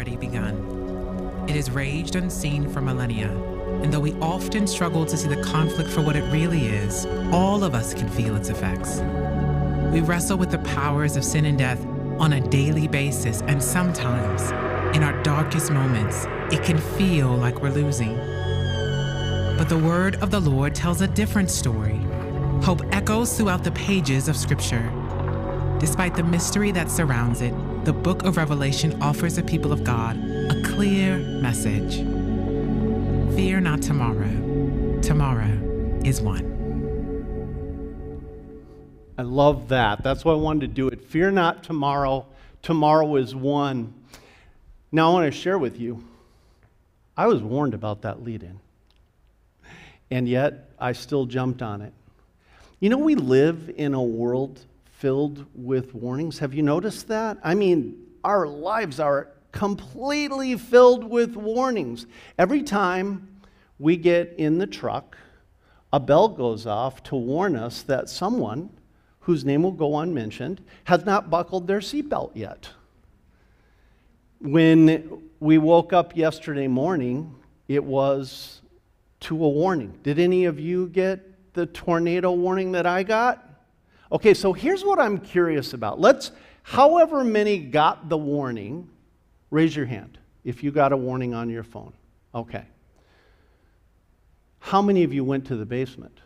already begun. It has raged unseen for millennia, and though we often struggle to see the conflict for what it really is, all of us can feel its effects. We wrestle with the powers of sin and death on a daily basis, and sometimes, in our darkest moments, it can feel like we're losing. But the word of the Lord tells a different story. Hope echoes throughout the pages of Scripture. Despite the mystery that surrounds it, the book of Revelation offers the people of God a clear message. Fear not tomorrow. Tomorrow is won. I love that. That's why I wanted to do it. Fear not tomorrow. Tomorrow is won. Now I want to share with you. I was warned about that lead in. And yet I still jumped on it. You know, we live in a world filled with warnings. Have you noticed that? I mean, our lives are completely filled with warnings. Every time we get in the truck, a bell goes off to warn us that someone whose name will go unmentioned has not buckled their seatbelt yet. When we woke up yesterday morning, it was to a warning. Did any of you get the tornado warning that I got? Okay, so here's what I'm curious about. Let's, however many got the warning, raise your hand if you got a warning on your phone. Okay. How many of you went to the basement?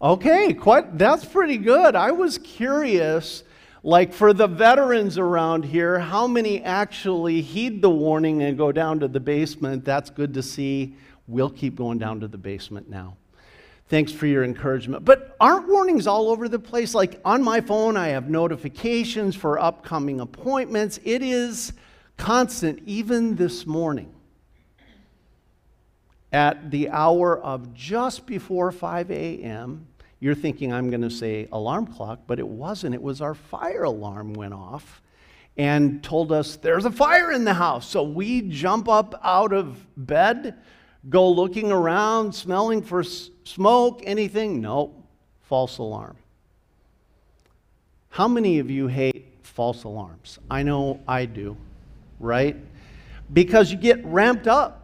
Okay, quite, that's pretty good. I was curious, like for the veterans around here, how many actually heed the warning and go down to the basement? That's good to see. We'll keep going down to the basement now. Thanks for your encouragement. But aren't warnings all over the place? Like on my phone, I have notifications for upcoming appointments. It is constant, even this morning. At the hour of just before 5 a.m., you're thinking I'm going to say alarm clock, but it wasn't. It was our fire alarm went off and told us there's a fire in the house. So we jump up out of bed, go looking around, smelling for smoke, anything. Nope, false alarm. How many of you hate false alarms? I know I do, right? Because you get ramped up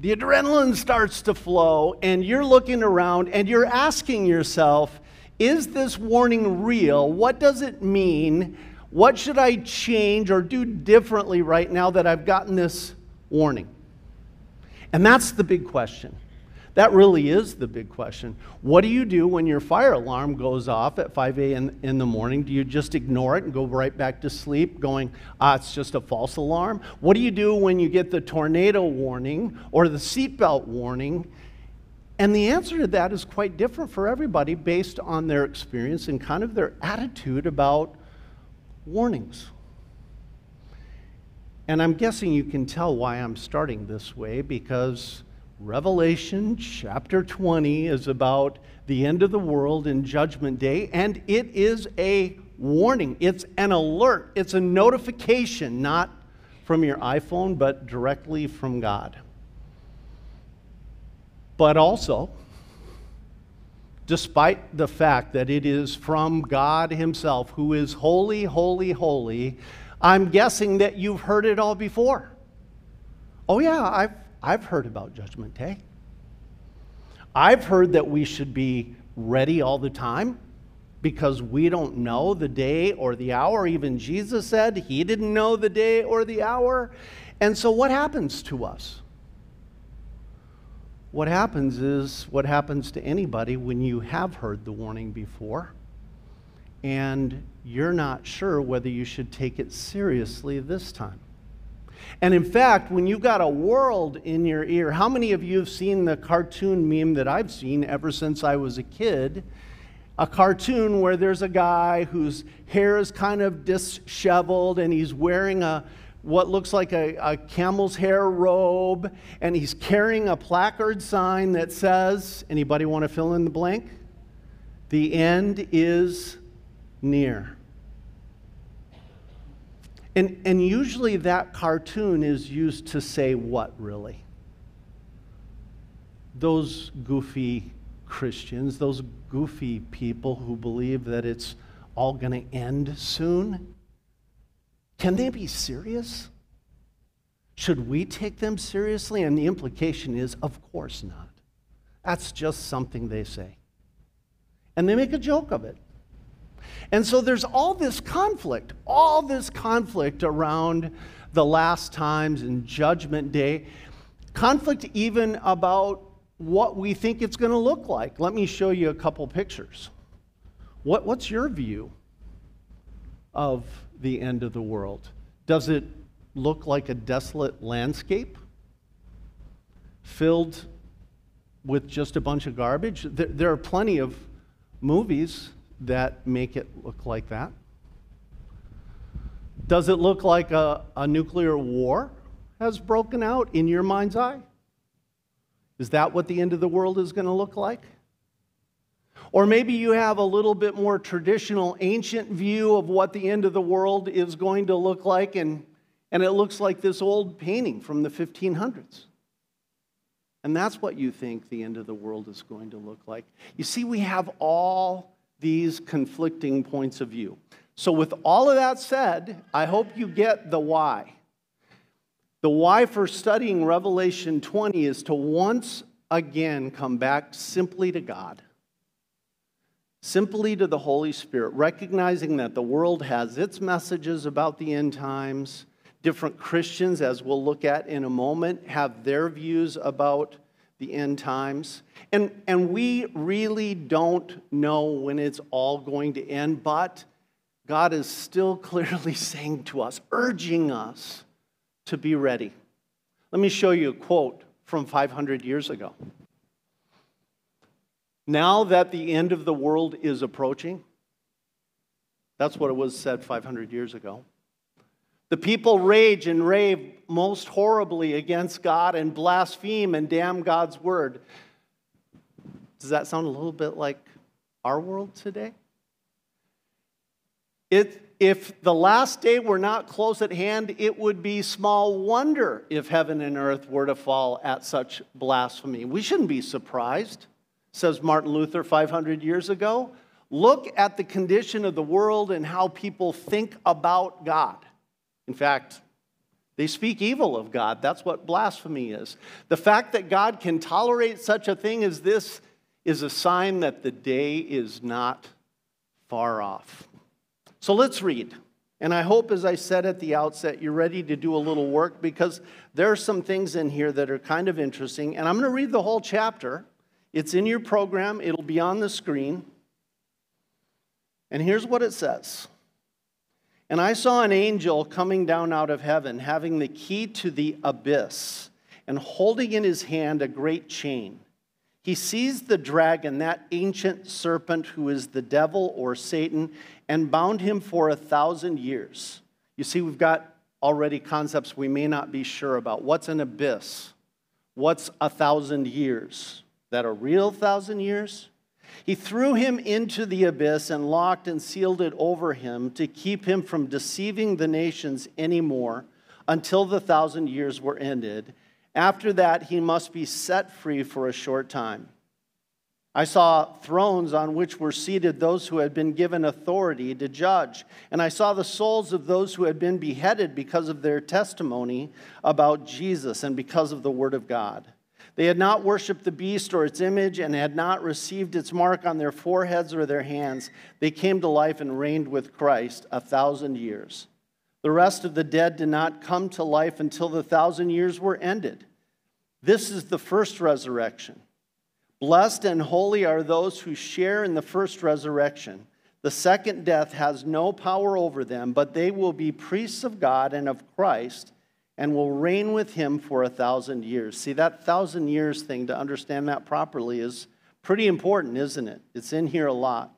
the adrenaline starts to flow, and you're looking around and you're asking yourself, is this warning real? What does it mean? What should I change or do differently right now that I've gotten this warning? And that's the big question. That really is the big question. What do you do when your fire alarm goes off at 5 a.m. in the morning? Do you just ignore it and go right back to sleep, going, ah, it's just a false alarm? What do you do when you get the tornado warning or the seatbelt warning? And the answer to that is quite different for everybody based on their experience and kind of their attitude about warnings. And I'm guessing you can tell why I'm starting this way because Revelation chapter 20 is about the end of the world and judgment day, and it is a warning. It's an alert. It's a notification, not from your iPhone, but directly from God. But also, despite the fact that it is from God Himself, who is holy, holy, holy, I'm guessing that you've heard it all before. Oh, yeah, I've I've heard about Judgment Day. I've heard that we should be ready all the time because we don't know the day or the hour. Even Jesus said he didn't know the day or the hour. And so, what happens to us? What happens is what happens to anybody when you have heard the warning before and you're not sure whether you should take it seriously this time. And in fact, when you've got a world in your ear, how many of you have seen the cartoon meme that I've seen ever since I was a kid? A cartoon where there's a guy whose hair is kind of disheveled and he's wearing a what looks like a, a camel's hair robe and he's carrying a placard sign that says, anybody want to fill in the blank? The end is near. And, and usually that cartoon is used to say what, really? Those goofy Christians, those goofy people who believe that it's all going to end soon, can they be serious? Should we take them seriously? And the implication is, of course not. That's just something they say. And they make a joke of it. And so there's all this conflict, all this conflict around the last times and judgment day. Conflict even about what we think it's going to look like. Let me show you a couple pictures. What, what's your view of the end of the world? Does it look like a desolate landscape filled with just a bunch of garbage? There, there are plenty of movies that make it look like that. Does it look like a, a nuclear war has broken out in your mind's eye? Is that what the end of the world is going to look like? Or maybe you have a little bit more traditional, ancient view of what the end of the world is going to look like, and, and it looks like this old painting from the 1500s. And that's what you think the end of the world is going to look like. You see, we have all these conflicting points of view. So, with all of that said, I hope you get the why. The why for studying Revelation 20 is to once again come back simply to God, simply to the Holy Spirit, recognizing that the world has its messages about the end times. Different Christians, as we'll look at in a moment, have their views about the end times. And, and we really don't know when it's all going to end, but God is still clearly saying to us, urging us to be ready. Let me show you a quote from 500 years ago. Now that the end of the world is approaching, that's what it was said 500 years ago. The people rage and rave most horribly against God and blaspheme and damn God's word. Does that sound a little bit like our world today? It, if the last day were not close at hand, it would be small wonder if heaven and earth were to fall at such blasphemy. We shouldn't be surprised, says Martin Luther 500 years ago. Look at the condition of the world and how people think about God. In fact, they speak evil of God. That's what blasphemy is. The fact that God can tolerate such a thing as this is a sign that the day is not far off. So let's read. And I hope, as I said at the outset, you're ready to do a little work because there are some things in here that are kind of interesting. And I'm going to read the whole chapter. It's in your program, it'll be on the screen. And here's what it says and I saw an angel coming down out of heaven, having the key to the abyss, and holding in his hand a great chain. He seized the dragon, that ancient serpent who is the devil or Satan, and bound him for a thousand years. You see, we've got already concepts we may not be sure about. What's an abyss? What's a thousand years? That a real thousand years? He threw him into the abyss and locked and sealed it over him to keep him from deceiving the nations anymore until the thousand years were ended. After that, he must be set free for a short time. I saw thrones on which were seated those who had been given authority to judge. And I saw the souls of those who had been beheaded because of their testimony about Jesus and because of the word of God. They had not worshiped the beast or its image and had not received its mark on their foreheads or their hands. They came to life and reigned with Christ a thousand years. The rest of the dead did not come to life until the thousand years were ended. This is the first resurrection. Blessed and holy are those who share in the first resurrection. The second death has no power over them, but they will be priests of God and of Christ and will reign with him for a thousand years. See, that thousand years thing, to understand that properly, is pretty important, isn't it? It's in here a lot.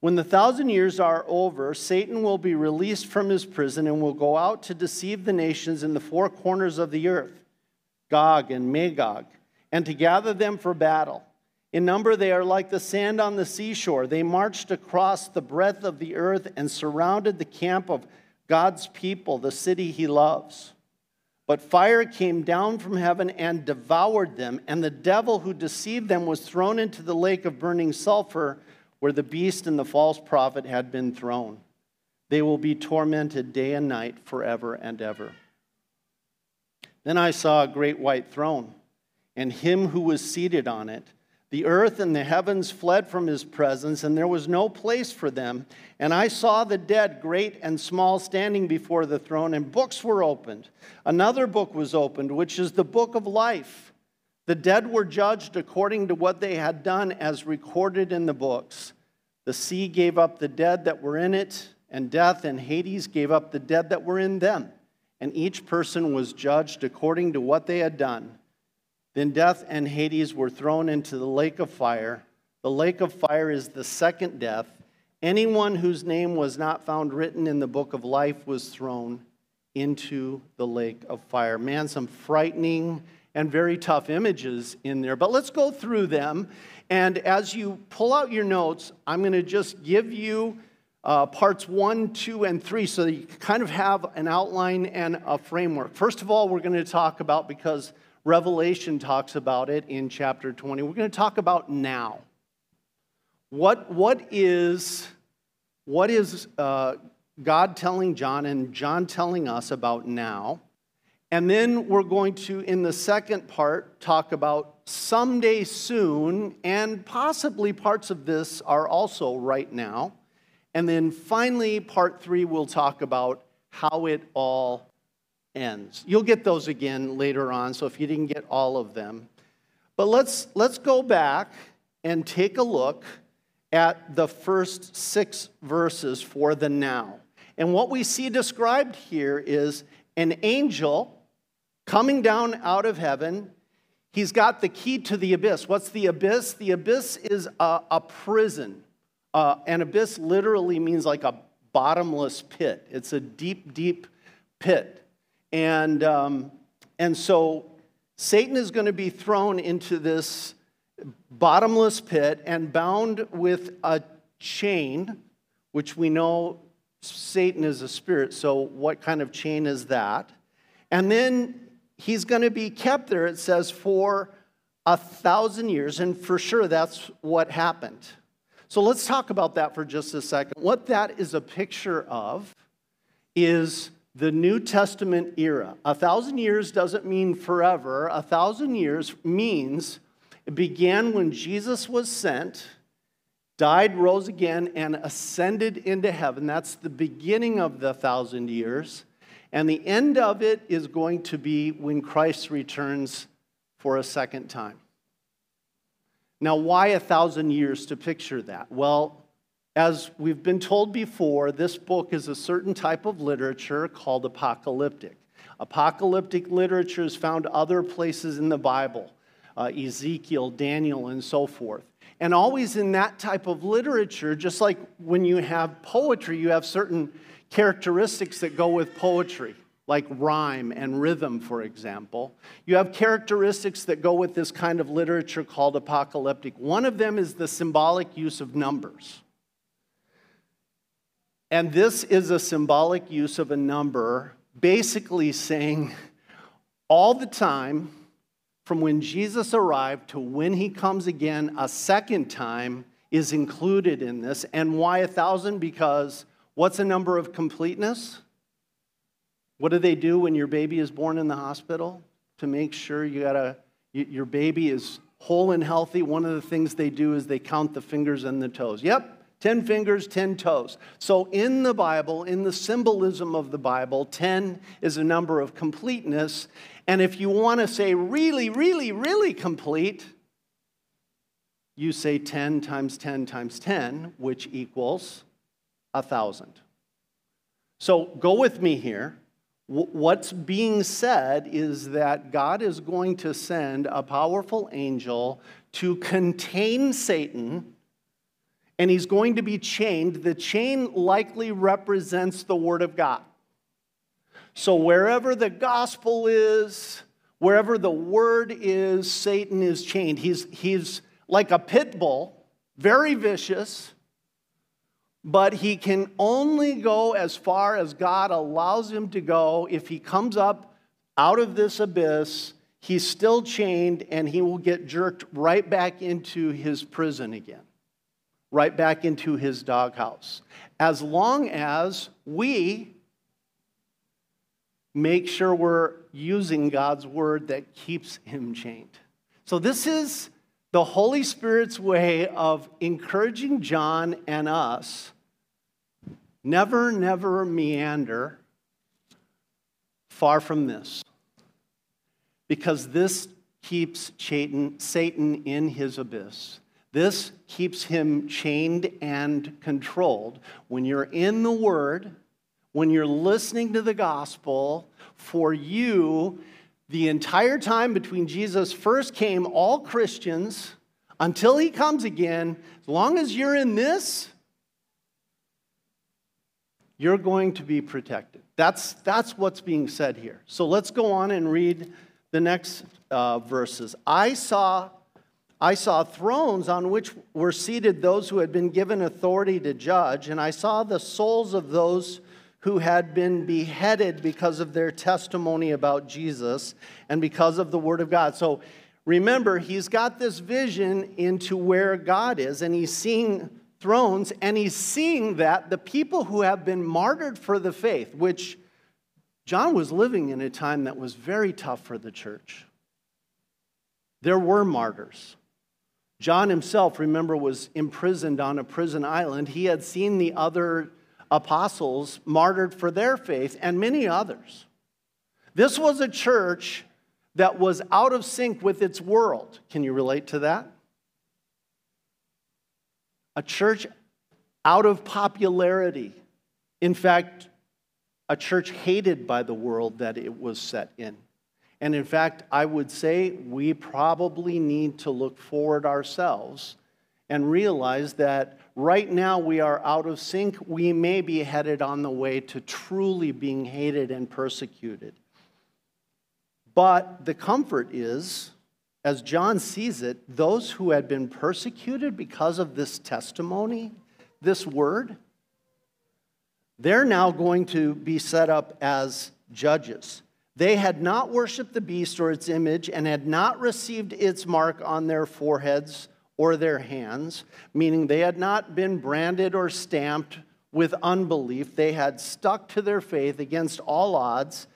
When the thousand years are over, Satan will be released from his prison and will go out to deceive the nations in the four corners of the earth, Gog and Magog, and to gather them for battle. In number, they are like the sand on the seashore. They marched across the breadth of the earth and surrounded the camp of God's people, the city he loves. But fire came down from heaven and devoured them, and the devil who deceived them was thrown into the lake of burning sulfur where the beast and the false prophet had been thrown. They will be tormented day and night forever and ever. Then I saw a great white throne, and him who was seated on it. The earth and the heavens fled from his presence, and there was no place for them. And I saw the dead, great and small, standing before the throne, and books were opened. Another book was opened, which is the book of life. The dead were judged according to what they had done, as recorded in the books. The sea gave up the dead that were in it, and death and Hades gave up the dead that were in them and each person was judged according to what they had done. Then death and Hades were thrown into the lake of fire. The lake of fire is the second death. Anyone whose name was not found written in the book of life was thrown into the lake of fire. Man, some frightening and very tough images in there, but let's go through them. And as you pull out your notes, I'm going to just give you uh, parts one, two, and three, so that you kind of have an outline and a framework. First of all, we're going to talk about, because Revelation talks about it in chapter 20, we're going to talk about now. What, what is, what is uh, God telling John and John telling us about now? And then we're going to, in the second part, talk about someday soon, and possibly parts of this are also right now. And then finally, part three, we'll talk about how it all ends. You'll get those again later on, so if you didn't get all of them. But let's, let's go back and take a look at the first six verses for the now. And what we see described here is an angel coming down out of heaven. He's got the key to the abyss. What's the abyss? The abyss is a, a prison. Uh, an abyss literally means like a bottomless pit. It's a deep, deep pit. And, um, and so Satan is going to be thrown into this bottomless pit and bound with a chain, which we know Satan is a spirit. So, what kind of chain is that? And then he's going to be kept there, it says, for a thousand years. And for sure, that's what happened. So let's talk about that for just a second. What that is a picture of is the New Testament era. A thousand years doesn't mean forever, a thousand years means it began when Jesus was sent, died, rose again, and ascended into heaven. That's the beginning of the thousand years. And the end of it is going to be when Christ returns for a second time. Now, why a thousand years to picture that? Well, as we've been told before, this book is a certain type of literature called apocalyptic. Apocalyptic literature is found other places in the Bible, uh, Ezekiel, Daniel, and so forth. And always in that type of literature, just like when you have poetry, you have certain characteristics that go with poetry like rhyme and rhythm, for example. You have characteristics that go with this kind of literature called apocalyptic. One of them is the symbolic use of numbers. And this is a symbolic use of a number, basically saying all the time from when Jesus arrived to when he comes again a second time is included in this. And why a thousand? Because what's a number of completeness? What do they do when your baby is born in the hospital to make sure you got a, your baby is whole and healthy? One of the things they do is they count the fingers and the toes. Yep, 10 fingers, 10 toes. So in the Bible, in the symbolism of the Bible, 10 is a number of completeness. And if you want to say really, really, really complete, you say 10 times 10 times 10, which equals a 1,000. So go with me here. What's being said is that God is going to send a powerful angel to contain Satan, and he's going to be chained. The chain likely represents the Word of God. So, wherever the gospel is, wherever the Word is, Satan is chained. He's, he's like a pit bull, very vicious but he can only go as far as God allows him to go. If he comes up out of this abyss, he's still chained and he will get jerked right back into his prison again, right back into his doghouse. As long as we make sure we're using God's word that keeps him chained. So, this is the Holy Spirit's way of encouraging John and us never, never meander far from this. Because this keeps Satan in his abyss. This keeps him chained and controlled. When you're in the Word, when you're listening to the gospel, for you, the entire time between Jesus first came, all Christians, until he comes again, as long as you're in this, you're going to be protected. That's, that's what's being said here. So let's go on and read the next uh, verses. I saw, I saw thrones on which were seated those who had been given authority to judge, and I saw the souls of those who had been beheaded because of their testimony about Jesus and because of the Word of God. So remember, he's got this vision into where God is, and he's seeing thrones, and he's seeing that the people who have been martyred for the faith, which John was living in a time that was very tough for the church. There were martyrs. John himself, remember, was imprisoned on a prison island. He had seen the other apostles martyred for their faith and many others. This was a church that was out of sync with its world. Can you relate to that? A church out of popularity. In fact, a church hated by the world that it was set in. And in fact, I would say we probably need to look forward ourselves and realize that right now we are out of sync. We may be headed on the way to truly being hated and persecuted. But the comfort is, as John sees it, those who had been persecuted because of this testimony, this word, they're now going to be set up as judges. They had not worshiped the beast or its image and had not received its mark on their foreheads or their hands, meaning they had not been branded or stamped with unbelief. They had stuck to their faith against all odds.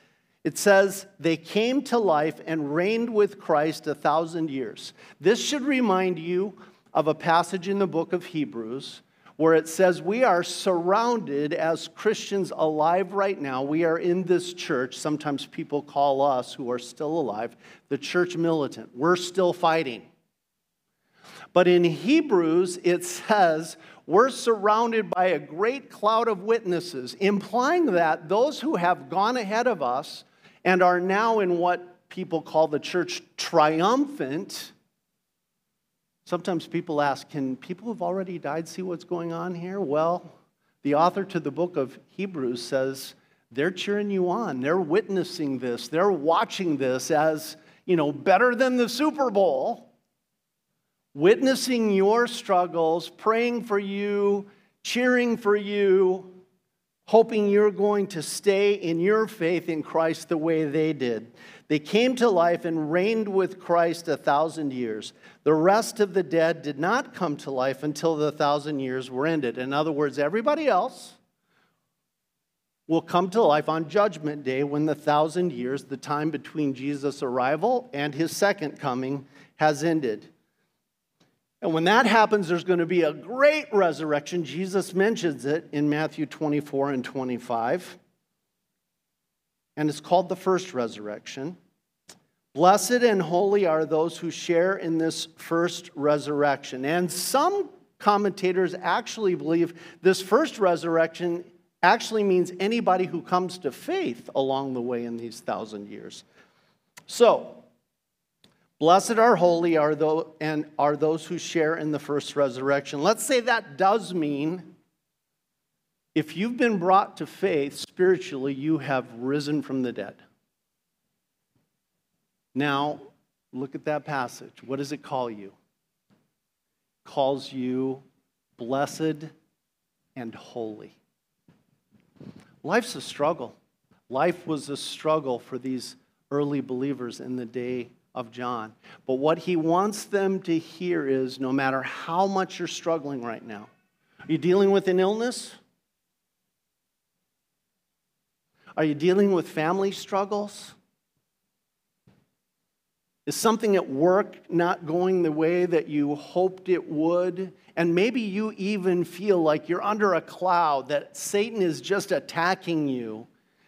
It says they came to life and reigned with Christ a thousand years. This should remind you of a passage in the book of Hebrews where it says we are surrounded as Christians alive right now. We are in this church. Sometimes people call us who are still alive the church militant. We're still fighting. But in Hebrews, it says, we're surrounded by a great cloud of witnesses, implying that those who have gone ahead of us and are now in what people call the church triumphant. Sometimes people ask, can people who've already died see what's going on here? Well, the author to the book of Hebrews says they're cheering you on. They're witnessing this. They're watching this as, you know, better than the Super Bowl witnessing your struggles, praying for you, cheering for you, hoping you're going to stay in your faith in Christ the way they did. They came to life and reigned with Christ a thousand years. The rest of the dead did not come to life until the thousand years were ended. In other words, everybody else will come to life on Judgment Day when the thousand years, the time between Jesus' arrival and his second coming, has ended. And when that happens, there's going to be a great resurrection. Jesus mentions it in Matthew 24 and 25. And it's called the first resurrection. Blessed and holy are those who share in this first resurrection. And some commentators actually believe this first resurrection actually means anybody who comes to faith along the way in these thousand years. So, Blessed are holy are those, and are those who share in the first resurrection. Let's say that does mean if you've been brought to faith spiritually, you have risen from the dead. Now, look at that passage. What does it call you? It calls you blessed and holy. Life's a struggle. Life was a struggle for these early believers in the day of John. But what he wants them to hear is no matter how much you're struggling right now, are you dealing with an illness? Are you dealing with family struggles? Is something at work not going the way that you hoped it would? And maybe you even feel like you're under a cloud, that Satan is just attacking you,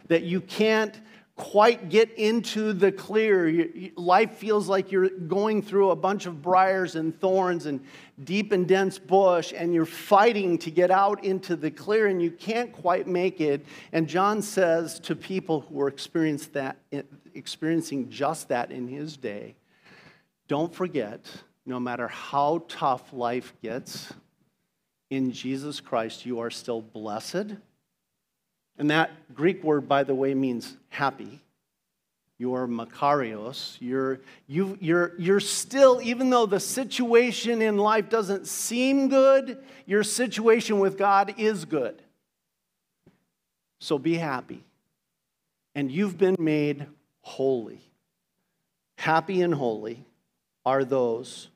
that you can't quite get into the clear. Life feels like you're going through a bunch of briars and thorns and deep and dense bush, and you're fighting to get out into the clear, and you can't quite make it. And John says to people who are that, eh, experiencing just that in his day, don't forget, no matter how tough life gets, in Jesus Christ, you are still blessed and that Greek word, by the way, means happy. You're Makarios. You're, you, you're, you're still, even though the situation in life doesn't seem good, your situation with God is good. So be happy. And you've been made holy. Happy and holy are those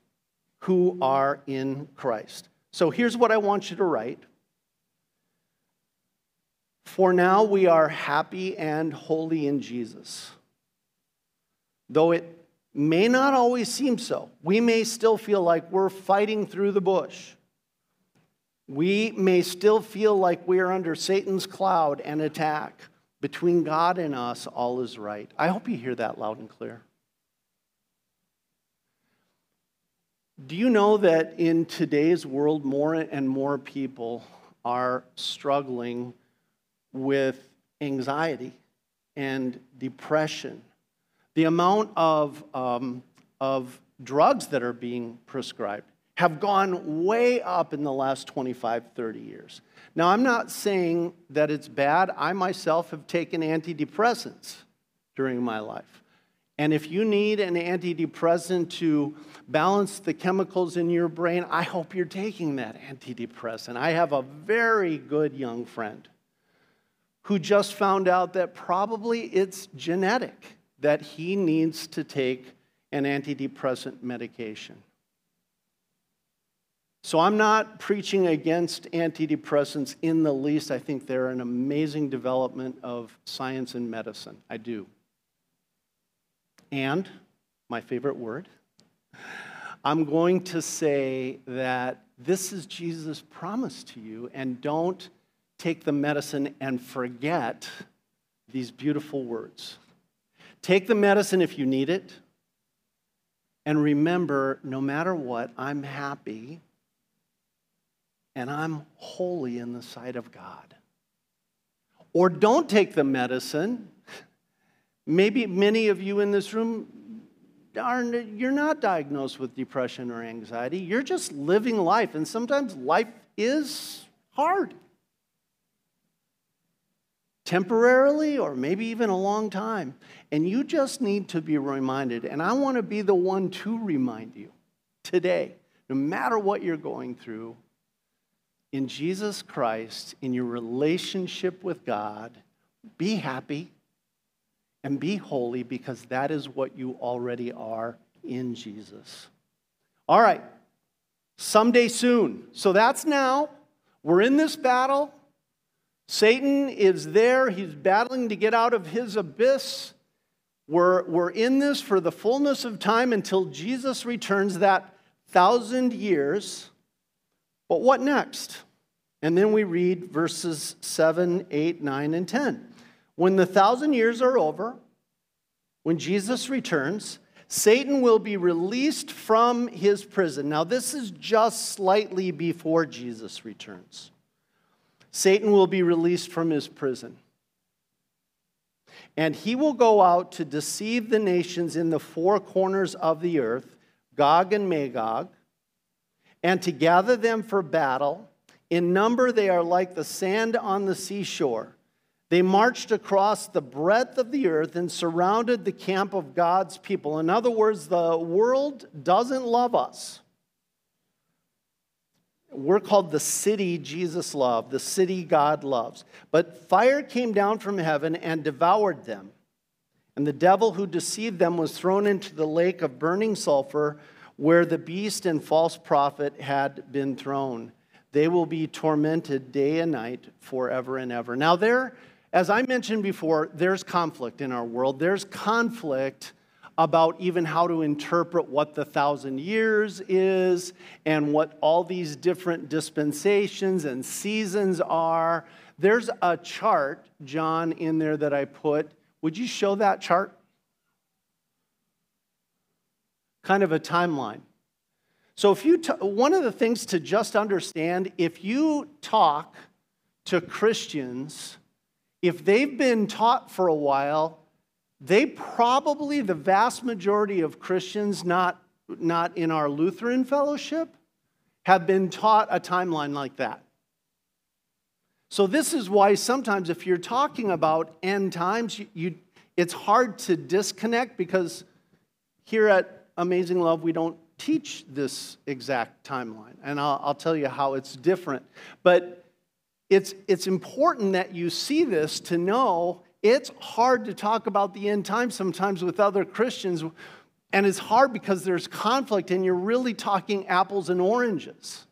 who are in Christ. So here's what I want you to write for now we are happy and holy in Jesus. Though it may not always seem so, we may still feel like we're fighting through the bush. We may still feel like we are under Satan's cloud and attack. Between God and us, all is right. I hope you hear that loud and clear. Do you know that in today's world, more and more people are struggling with anxiety and depression. The amount of, um, of drugs that are being prescribed have gone way up in the last 25, 30 years. Now, I'm not saying that it's bad. I myself have taken antidepressants during my life. And if you need an antidepressant to balance the chemicals in your brain, I hope you're taking that antidepressant. I have a very good young friend who just found out that probably it's genetic, that he needs to take an antidepressant medication. So I'm not preaching against antidepressants in the least. I think they're an amazing development of science and medicine. I do. And, my favorite word, I'm going to say that this is Jesus' promise to you, and don't take the medicine and forget these beautiful words. Take the medicine if you need it, and remember no matter what, I'm happy and I'm holy in the sight of God. Or don't take the medicine. Maybe many of you in this room aren't, you're not diagnosed with depression or anxiety. You're just living life, and sometimes life is hard temporarily or maybe even a long time. And you just need to be reminded. And I want to be the one to remind you today, no matter what you're going through, in Jesus Christ, in your relationship with God, be happy and be holy because that is what you already are in Jesus. All right, someday soon. So that's now. We're in this battle. Satan is there. He's battling to get out of his abyss. We're, we're in this for the fullness of time until Jesus returns that thousand years. But what next? And then we read verses 7, 8, 9, and 10. When the thousand years are over, when Jesus returns, Satan will be released from his prison. Now, this is just slightly before Jesus returns. Satan will be released from his prison. And he will go out to deceive the nations in the four corners of the earth, Gog and Magog, and to gather them for battle. In number, they are like the sand on the seashore. They marched across the breadth of the earth and surrounded the camp of God's people. In other words, the world doesn't love us. We're called the city Jesus loved, the city God loves. But fire came down from heaven and devoured them. And the devil who deceived them was thrown into the lake of burning sulfur where the beast and false prophet had been thrown. They will be tormented day and night forever and ever. Now, there as I mentioned before, there's conflict in our world. There's conflict about even how to interpret what the thousand years is and what all these different dispensations and seasons are. There's a chart, John, in there that I put. Would you show that chart? Kind of a timeline. So, if you, t- one of the things to just understand, if you talk to Christians, if they've been taught for a while, they probably, the vast majority of Christians, not, not in our Lutheran fellowship, have been taught a timeline like that. So, this is why sometimes if you're talking about end times, you, you, it's hard to disconnect because here at Amazing Love, we don't teach this exact timeline. And I'll, I'll tell you how it's different. But it's, it's important that you see this to know it's hard to talk about the end times sometimes with other Christians. And it's hard because there's conflict and you're really talking apples and oranges.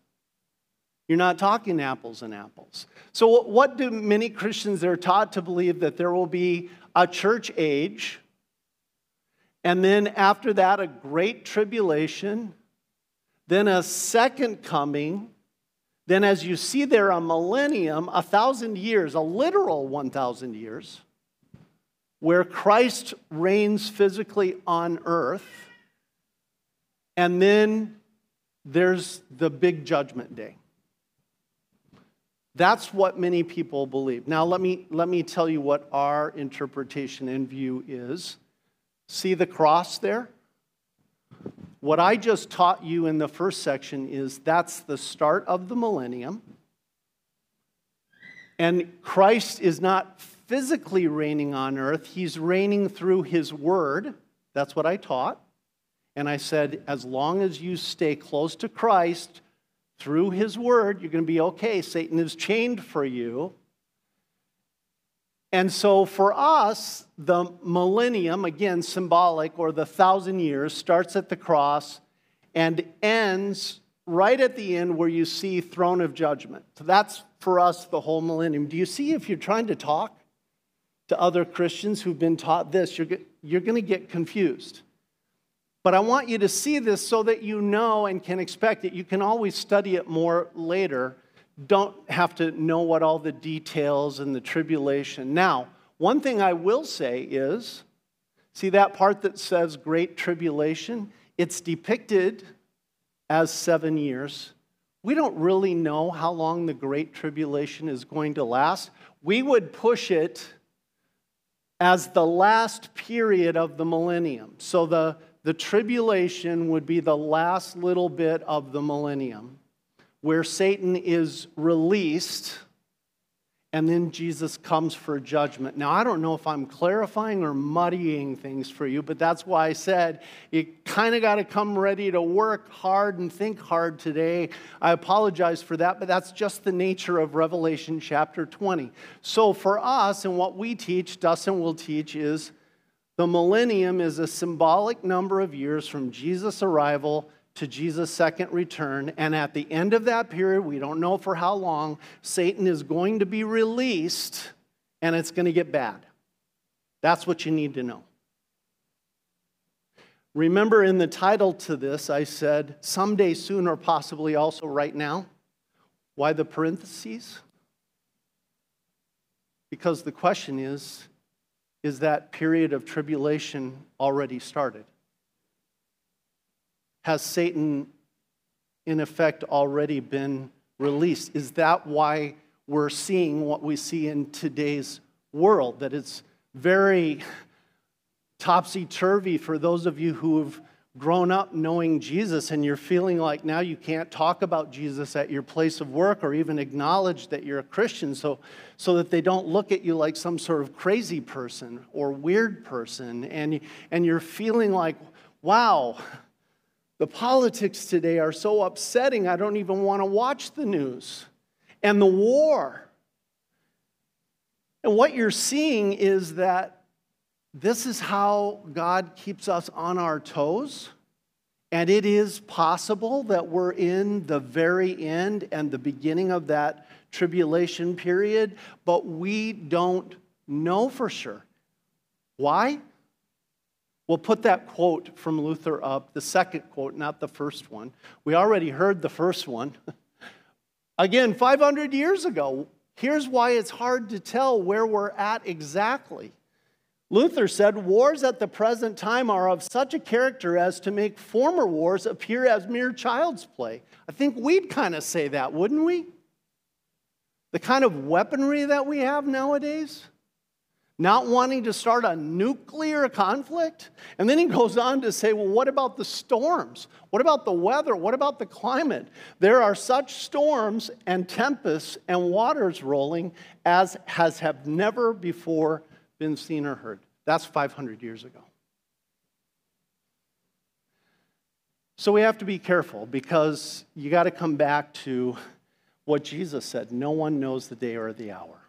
You're not talking apples and apples. So, what do many Christians are taught to believe that there will be a church age, and then after that, a great tribulation, then a second coming, then, as you see there, a millennium, a thousand years, a literal 1,000 years, where Christ reigns physically on earth, and then there's the big judgment day. That's what many people believe. Now, let me, let me tell you what our interpretation and view is. See the cross there? What I just taught you in the first section is that's the start of the millennium. And Christ is not physically reigning on earth, he's reigning through his word. That's what I taught. And I said, as long as you stay close to Christ, through his word, you're going to be okay. Satan is chained for you. And so for us, the millennium, again, symbolic, or the thousand years, starts at the cross and ends right at the end where you see throne of judgment. So that's for us the whole millennium. Do you see if you're trying to talk to other Christians who've been taught this, you're, you're going to get confused. But I want you to see this so that you know and can expect it. You can always study it more later. Don't have to know what all the details and the tribulation. Now, one thing I will say is see that part that says great tribulation? It's depicted as seven years. We don't really know how long the great tribulation is going to last. We would push it as the last period of the millennium. So the the tribulation would be the last little bit of the millennium where Satan is released and then Jesus comes for judgment. Now, I don't know if I'm clarifying or muddying things for you, but that's why I said you kind of got to come ready to work hard and think hard today. I apologize for that, but that's just the nature of Revelation chapter 20. So, for us, and what we teach, Dustin will teach, is the millennium is a symbolic number of years from Jesus' arrival to Jesus' second return. And at the end of that period, we don't know for how long, Satan is going to be released and it's going to get bad. That's what you need to know. Remember in the title to this, I said someday soon or possibly also right now. Why the parentheses? Because the question is is that period of tribulation already started? Has Satan, in effect, already been released? Is that why we're seeing what we see in today's world? That it's very topsy turvy for those of you who have grown up knowing Jesus and you're feeling like now you can't talk about Jesus at your place of work or even acknowledge that you're a Christian so, so that they don't look at you like some sort of crazy person or weird person. And, and you're feeling like, wow, the politics today are so upsetting, I don't even want to watch the news. And the war. And what you're seeing is that this is how God keeps us on our toes. And it is possible that we're in the very end and the beginning of that tribulation period, but we don't know for sure. Why? We'll put that quote from Luther up, the second quote, not the first one. We already heard the first one. Again, 500 years ago. Here's why it's hard to tell where we're at exactly. Luther said, Wars at the present time are of such a character as to make former wars appear as mere child's play. I think we'd kind of say that, wouldn't we? The kind of weaponry that we have nowadays not wanting to start a nuclear conflict. And then he goes on to say, well, what about the storms? What about the weather? What about the climate? There are such storms and tempests and waters rolling as has have never before been seen or heard. That's 500 years ago. So we have to be careful because you got to come back to what Jesus said no one knows the day or the hour.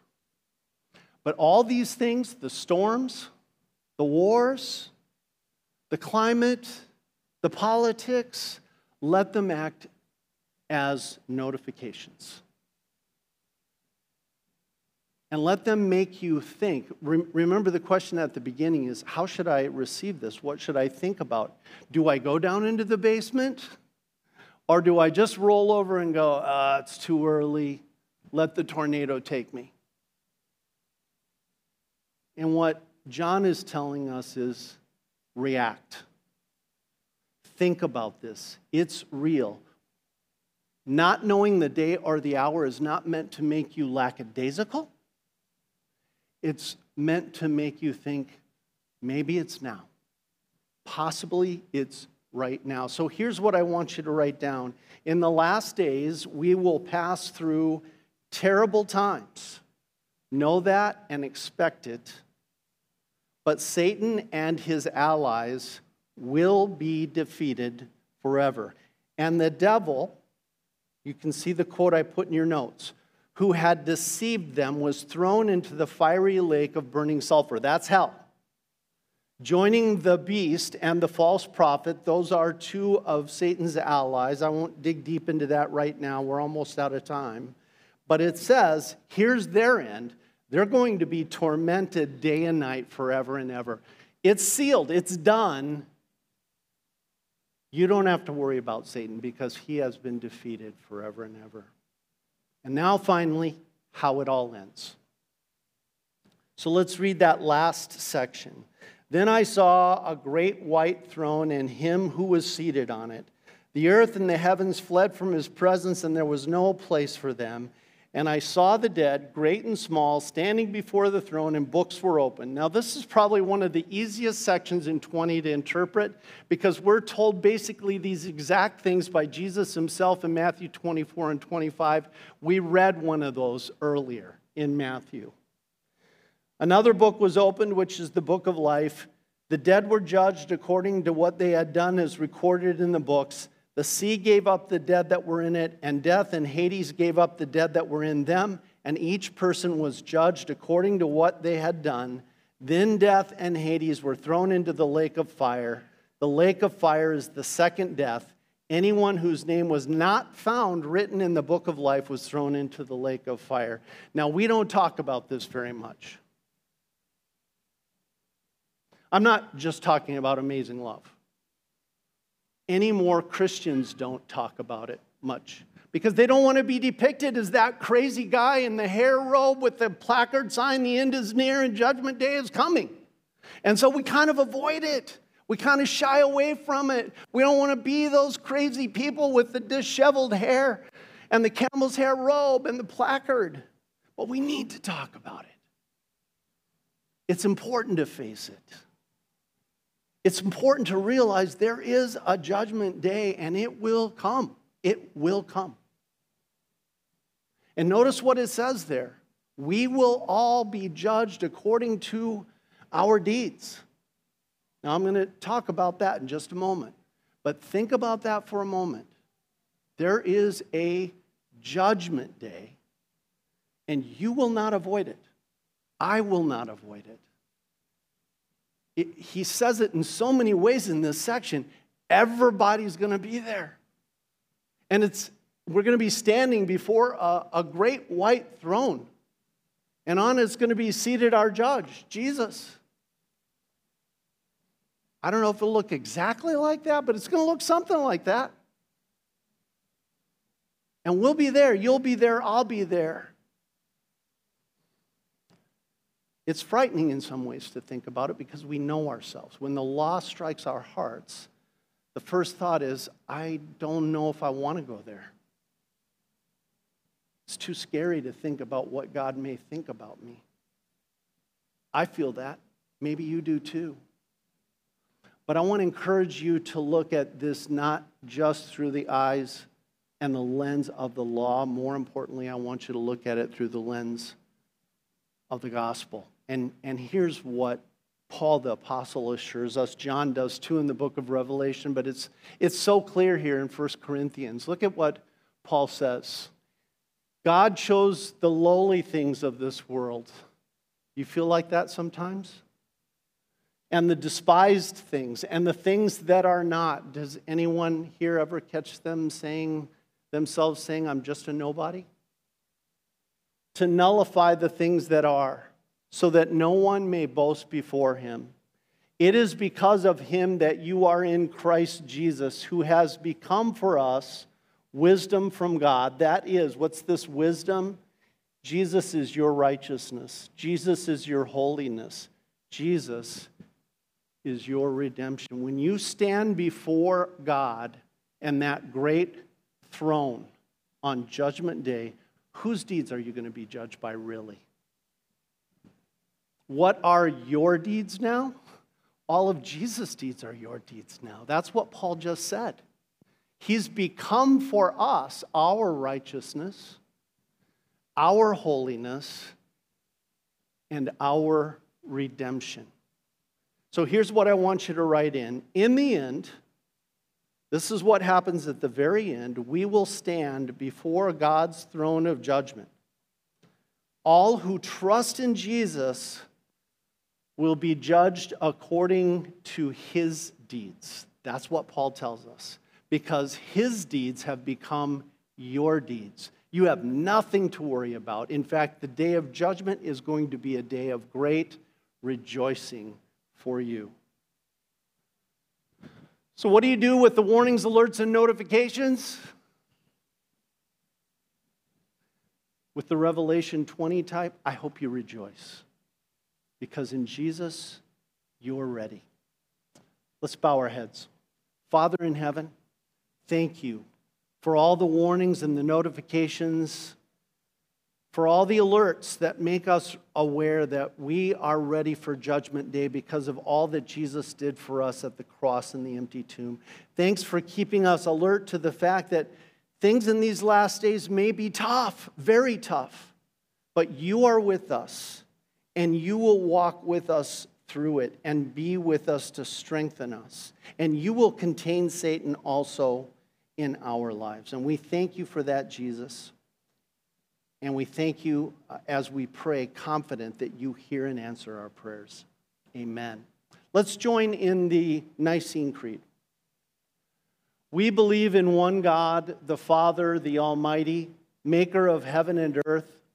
But all these things the storms, the wars, the climate, the politics let them act as notifications. And let them make you think. Remember, the question at the beginning is how should I receive this? What should I think about? Do I go down into the basement? Or do I just roll over and go, uh, it's too early, let the tornado take me? And what John is telling us is react. Think about this. It's real. Not knowing the day or the hour is not meant to make you lackadaisical. It's meant to make you think maybe it's now. Possibly it's right now. So here's what I want you to write down. In the last days, we will pass through terrible times. Know that and expect it but Satan and his allies will be defeated forever. And the devil, you can see the quote I put in your notes, who had deceived them was thrown into the fiery lake of burning sulfur. That's hell. Joining the beast and the false prophet, those are two of Satan's allies. I won't dig deep into that right now, we're almost out of time. But it says, here's their end they're going to be tormented day and night forever and ever. It's sealed, it's done. You don't have to worry about Satan because he has been defeated forever and ever. And now, finally, how it all ends. So let's read that last section. Then I saw a great white throne and him who was seated on it. The earth and the heavens fled from his presence, and there was no place for them. And I saw the dead, great and small, standing before the throne, and books were open. Now, this is probably one of the easiest sections in 20 to interpret because we're told basically these exact things by Jesus himself in Matthew 24 and 25. We read one of those earlier in Matthew. Another book was opened, which is the book of life. The dead were judged according to what they had done, as recorded in the books. The sea gave up the dead that were in it, and death and Hades gave up the dead that were in them, and each person was judged according to what they had done. Then death and Hades were thrown into the lake of fire. The lake of fire is the second death. Anyone whose name was not found written in the book of life was thrown into the lake of fire. Now, we don't talk about this very much. I'm not just talking about amazing love anymore Christians don't talk about it much because they don't want to be depicted as that crazy guy in the hair robe with the placard sign, the end is near and judgment day is coming. And so we kind of avoid it. We kind of shy away from it. We don't want to be those crazy people with the disheveled hair and the camel's hair robe and the placard. But we need to talk about it. It's important to face it. It's important to realize there is a judgment day and it will come. It will come. And notice what it says there. We will all be judged according to our deeds. Now, I'm going to talk about that in just a moment. But think about that for a moment. There is a judgment day, and you will not avoid it. I will not avoid it it, he says it in so many ways in this section. Everybody's going to be there. And it's, we're going to be standing before a, a great white throne. And on it's going to be seated our judge, Jesus. I don't know if it'll look exactly like that, but it's going to look something like that. And we'll be there. You'll be there. I'll be there. It's frightening in some ways to think about it because we know ourselves. When the law strikes our hearts, the first thought is, I don't know if I want to go there. It's too scary to think about what God may think about me. I feel that. Maybe you do too. But I want to encourage you to look at this not just through the eyes and the lens of the law. More importantly, I want you to look at it through the lens of the gospel. And, and here's what Paul the apostle assures us. John does too in the book of Revelation, but it's, it's so clear here in 1 Corinthians. Look at what Paul says. God chose the lowly things of this world. You feel like that sometimes? And the despised things and the things that are not. Does anyone here ever catch them saying themselves saying, I'm just a nobody? To nullify the things that are, so that no one may boast before him. It is because of him that you are in Christ Jesus, who has become for us wisdom from God. That is, what's this wisdom? Jesus is your righteousness, Jesus is your holiness, Jesus is your redemption. When you stand before God and that great throne on Judgment Day, whose deeds are you going to be judged by, really? What are your deeds now? All of Jesus' deeds are your deeds now. That's what Paul just said. He's become for us our righteousness, our holiness, and our redemption. So here's what I want you to write in. In the end, this is what happens at the very end. We will stand before God's throne of judgment. All who trust in Jesus will be judged according to his deeds. That's what Paul tells us because his deeds have become your deeds. You have nothing to worry about. In fact, the day of judgment is going to be a day of great rejoicing for you. So, what do you do with the warnings, alerts, and notifications? With the Revelation 20 type, I hope you rejoice. Because in Jesus, you're ready. Let's bow our heads. Father in heaven, Thank you for all the warnings and the notifications, for all the alerts that make us aware that we are ready for Judgment Day because of all that Jesus did for us at the cross and the empty tomb. Thanks for keeping us alert to the fact that things in these last days may be tough, very tough, but you are with us and you will walk with us through it and be with us to strengthen us. And you will contain Satan also in our lives. And we thank you for that, Jesus. And we thank you uh, as we pray, confident that you hear and answer our prayers. Amen. Let's join in the Nicene Creed. We believe in one God, the Father, the Almighty, maker of heaven and earth,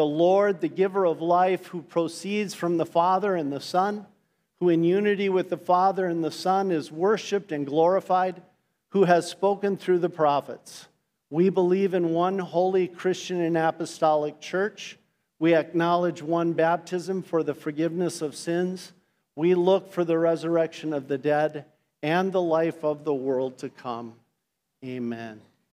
the Lord, the giver of life, who proceeds from the Father and the Son, who in unity with the Father and the Son is worshiped and glorified, who has spoken through the prophets. We believe in one holy Christian and apostolic church. We acknowledge one baptism for the forgiveness of sins. We look for the resurrection of the dead and the life of the world to come. Amen.